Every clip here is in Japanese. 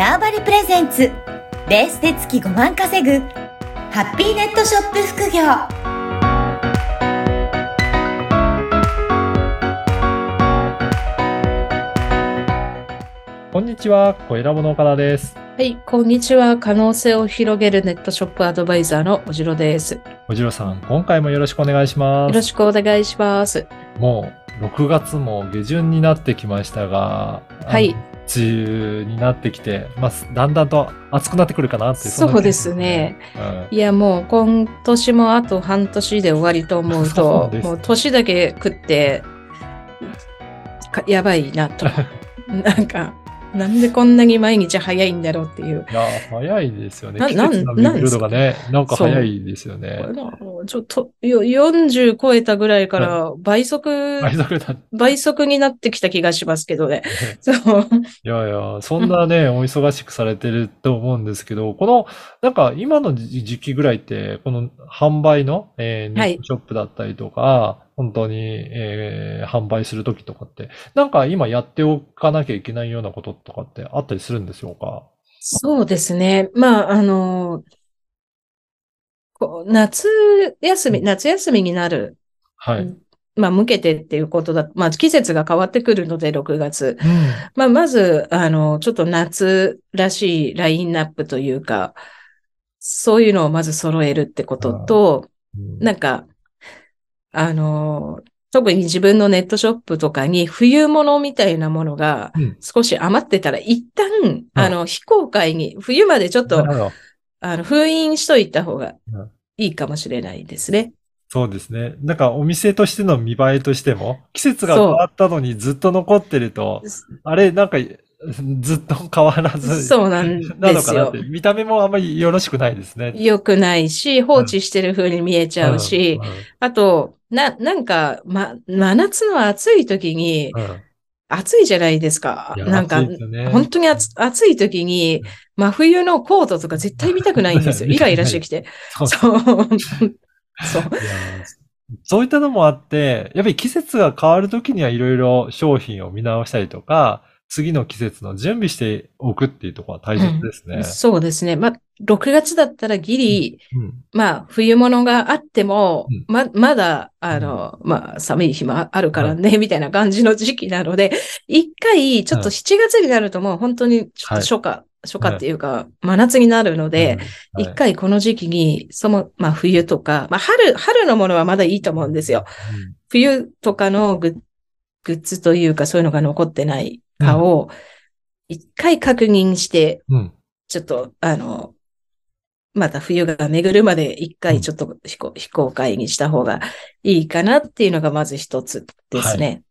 ターバリプレゼンツベースで月5万稼ぐハッピーネットショップ副業こんにちは、小ラボの岡田です。はい、こんにちは。可能性を広げるネットショップアドバイザーのおじろです。よおじろさん、今回もよろしくお願いします。ろしくお願いします。もう6月も下旬になってきましたが、はいあの。梅雨になってきて、まあ、だんだんと暑くなってくるかなっていんなそうですね。うんいや、もう今年もあと半年で終わりと思うそともう年だけ食って、かやばいなと。なんか、なんでこんなに毎日早いんだろうっていう。いや、早いですよね。な季節のなん巡るのがね、なんか早いですよね。ちょっと、よ40超えたぐらいから倍速、倍速だ倍速になってきた気がしますけどね。そう。いやいや、そんなね、お忙しくされてると思うんですけど、この、なんか今の時時期ぐらいって、この販売の、えーネはいットショップだったりとか、本当に、えー販売するときとかって、なんか今やっておかなきゃいけないようなこととかってあったりするんでしょうか？そうですね。まあ、あの、こう夏休み、夏休みになる、はい。まあ、向けてっていうことだ。まあ、季節が変わってくるので、6月。うん。まあ、まず、あの、ちょっと夏らしいラインナップというか、そういうのをまず揃えるってことと、なんか、あの、特に自分のネットショップとかに冬物みたいなものがうん少し余ってたら、一旦、あの、非公開に、冬までちょっと。あの、封印しといた方がうんいいかもしれないですね。そうですね。なんかお店としての見栄えとしても、季節が変わったのにずっと残ってると、あれ、なんか ずっと変わらず、そうなんなですよ。見た目もあんまりよろしくないですね。良くないし、放置してる風に見えちゃうし、うんあと、な、なんか、ま、真夏の暑い時に、暑いじゃないですかなんかね本当に暑暑い時に、真冬のコートとか絶対見たくないんですよ。イライラしてきて。そうそう。そう。そういったのもあって、やっぱり季節が変わるときにはいろいろ商品を見直したりとか、次の季節の準備しておくっていうところは大切ですね。そうですね。まあ、6月だったらギリ、うん。まあ、冬物があってもうん、ま、まだ、あの、まあ、寒い日もあるからね、みたいな感じの時期なので、一回、ちょっと7月になるともう本当にちょっと初夏、初夏っていうか、真夏になるので、うん。一、回この時期に、その、まあ、冬とか、まあ、春、春のものはまだいいと思うんですよ。冬とかのグッグッズというか、そういうのが残ってないかを、一回確認して、ちょっと、あの、また冬が巡るまで一回ちょっと非公非公開にした方がいいかなっていうのがまず一つですね。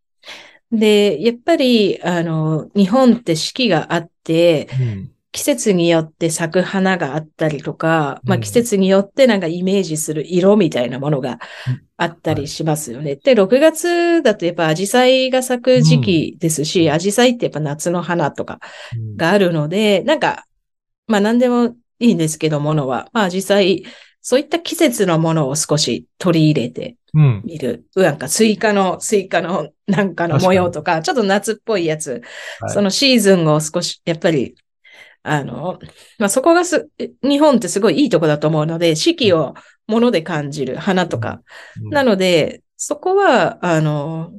で、やっぱり、あの、日本って四季があって、うん季節によって咲く花があったりとか、まあうん季節によってなんかイメージする色みたいなものがあったりしますよね。で、6月だとやっぱアジサイが咲く時期ですし、アジサイってやっぱ夏の花とかうん。があるので、なんか、まあ何でもいいんですけど、ものは。まあ実際、そういった季節のものを少し取り入れてうん。みる。なんかスイカの、スイカのなんかの模様とか、ちょっと夏っぽいやつ、はい。そのシーズンを少し、やっぱり、あの、まあそこがす、日本ってすごいいいとこだと思うので、四季を物で感じる花とか。うんなので、そこは、あの、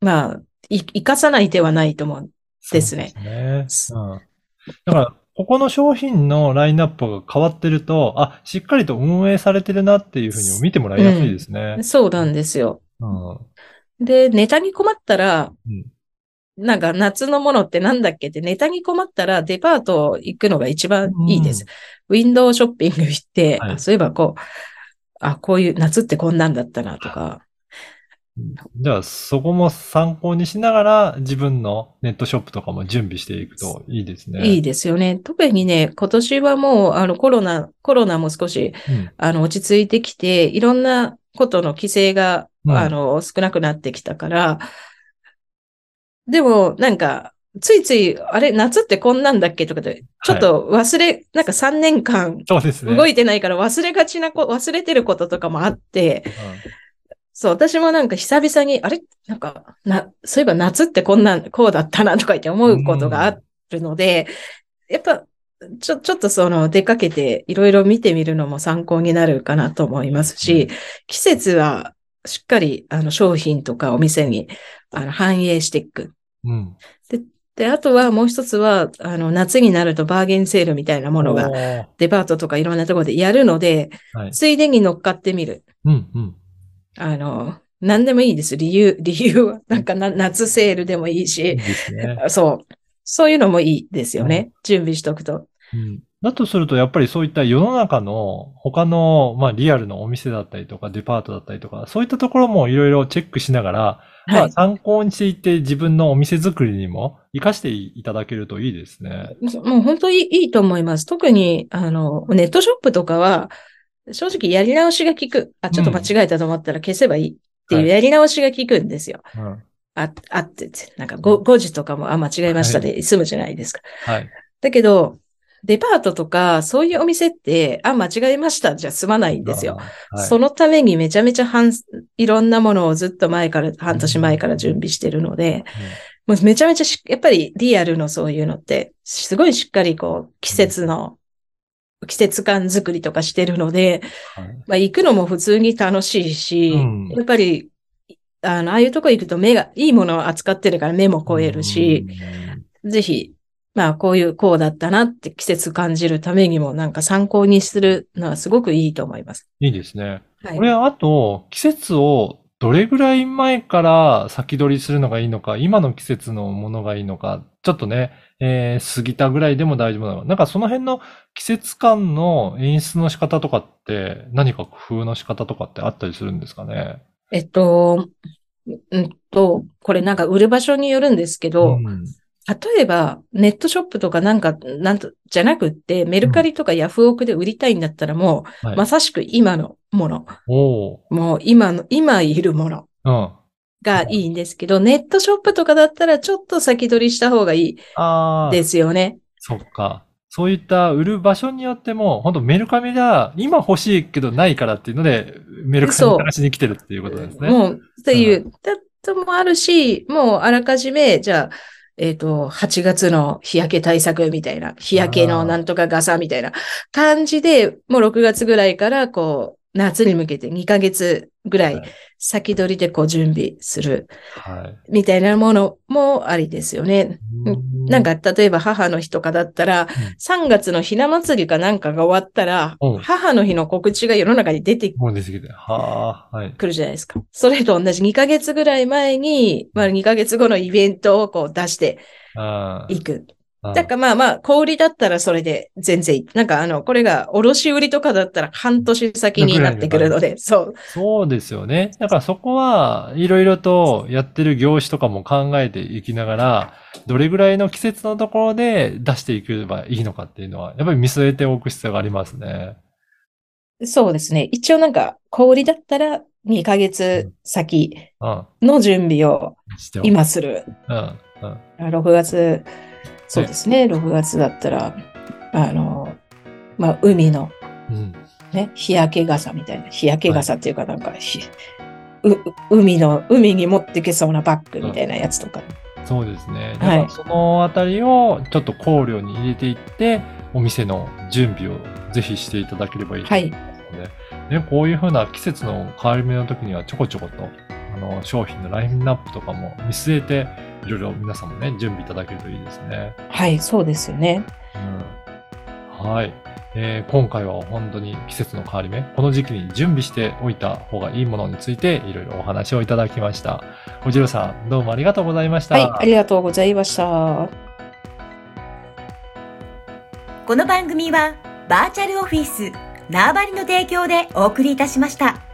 まあ、い生かさない手はないと思う。ですねですね。うん。だから、ここの商品のラインナップが変わってると、あ、しっかりと運営されてるなっていうふうに見てもらいやすいですね。そうなんですよ。うん。で、ネタに困ったら、うんなんか夏のものってなんだっけってネタに困ったらデパート行くのが一番いいです。ウィンドウショッピング行って、はいあそういえばこう、あ、こういう夏ってこんなんだったなとか。じゃあ、そこも参考にしながら、自分のネットショップとかも準備していくといいですね。いいですよね。特にね、今年はもう、あのコロナ、コロナも少し、うんあの、落ち着いてきて、いろんなことの規制が、うんあの、少なくなってきたから、でも、なんか、ついつい、あれ、夏ってこんなんだっけとかで、ちょっと忘れ、なんか3年間。動いてないから忘れがちなこ、忘れてることとかもあって、そう、私もなんか久々に、あれ？なんか、な、そういえば夏ってこんなん、こうだったなとか言って思うことがあるので、やっぱ、ちょ、ちょっとその出かけていろいろ見てみるのも参考になるかなと思いますし、季節はしっかりあの商品とかお店にあの反映していく。うん。で、あとはもう一つは、あの、夏になるとバーゲンセールみたいなものがデパートとかいろんなところでやるので、はい。ついでに乗っかってみる。うん、うん。あの、何でもいいです。理由、理由は。なんかな夏セールでもいいいいし、ですね。そう。そういうのもいいですよね。準備しとくと。うん。だとすると、やっぱりそういった世の中の他の、まあ、リアルのお店だったりとか、デパートだったりとか、そういったところもいろいろチェックしながら、まあ、はい。参考にしていって自分のお店作りにも活かしていただけるといいですね。もう本当にいいと思います。特に、あの、ネットショップとかは、正直やり直しが効く。あ、ちょっと間違えたと思ったら消せばいいっていうはいやり直しが効くんですよ。うん。あ、あってて、なんか 5, 5時とかも、あ、間違えましたで済むじゃないですか。はい。だけど、デパートとか、そういうお店って、あ、間違えました。じゃ済まないんですよ。はい。そのためにめちゃめちゃ半、いろんなものをずっと前から、半年前から準備してるので、もうめちゃめちゃし、やっぱりリアルのそういうのって、すごいしっかりこう、季節の、季節感作りとかしてるので、はい。まあ行くのも普通に楽しいし、うん。やっぱり、あの、ああいうとこ行くと目が、いいものを扱ってるから目も超えるし、ぜひ、まあこういう、こうだったなって季節感じるためにもなんか参考にするのはすごくいいと思います。いいですね。はいこれ、あと、季節をどれぐらい前から先取りするのがいいのか、今の季節のものがいいのか、ちょっとね、えー過ぎたぐらいでも大丈夫なのか。なんかその辺の季節感の演出の仕方とかって、何か工夫の仕方とかってあったりするんですかね？えっと、うんと、これなんか売る場所によるんですけど、うん例えばネットショップとかなんか、なんと、じゃなくって、メルカリとかヤフオクで売りたいんだったらもう、はいまさしく今のもの、もう今の、今いるものうん。がいいんですけど、ネットショップとかだったらちょっと先取りした方がいいああ。ですよね。そっか。そういった売る場所によっても、本当メルカリが今欲しいけどないからっていうので、メルカリ探しに来てるっていうことですね。もう、っていう、だともあるし、もうあらかじめ、じゃあ、えっ、と、8月の日焼け対策みたいな、日焼けのなんとか傘みたいな感じで、もう6月ぐらいから、こう、夏に向けて2ヶ月ぐらいはい先取りでこう準備するはい。みたいなものもありですよね。なんか、例えば母の日とかだったら、3月のひな祭りかなんかが終わったらうん、母の日の告知が世の中に出てもう出てきて。はあ、はい。来るじゃないですか。それと同じ2ヶ月ぐらい前に、まあ2ヶ月後のイベントをこう出してあいく。あ。だからまあまあ、小売りだったらそれで全然いい。なんかあの、これが卸売りとかだったら半年先になってくるので、そう。そうですよね。だからそこはいろいろとやってる業種とかも考えていきながら、どれぐらいの季節のところで出していけばいいのかっていうのは、やっぱり見据えておく必要がありますね。そうですね。一応なんか、小売りだったら2ヶ月先うん。の準備を。今する。うん。うん。あ6月、そうですね。6月だったら、あの、まあ、海のうん。ね、日焼け傘みたいな、日焼け傘っていうかなんか、海の、海に持ってけそうなバッグみたいなやつとか。そうですね。だはいからそのあたりをちょっと考慮に入れていって、お店の準備をぜひしていただければいいとはい。思いますので、ね、こういうふうな季節の変わり目の時にはちょこちょこと、あの、商品のラインナップとかも見据えて、いろいろ皆さんもね、準備いただけるといいですね。はい、そうですよね。うん。はい。えー今回は本当に季節の変わり目、この時期に準備しておいた方がいいものについていろいろお話をいただきました。おじろさん、どうもありがとうございました。はい、ありがとうございました。この番組はバーチャルオフィス縄張りの提供でお送りいたしました。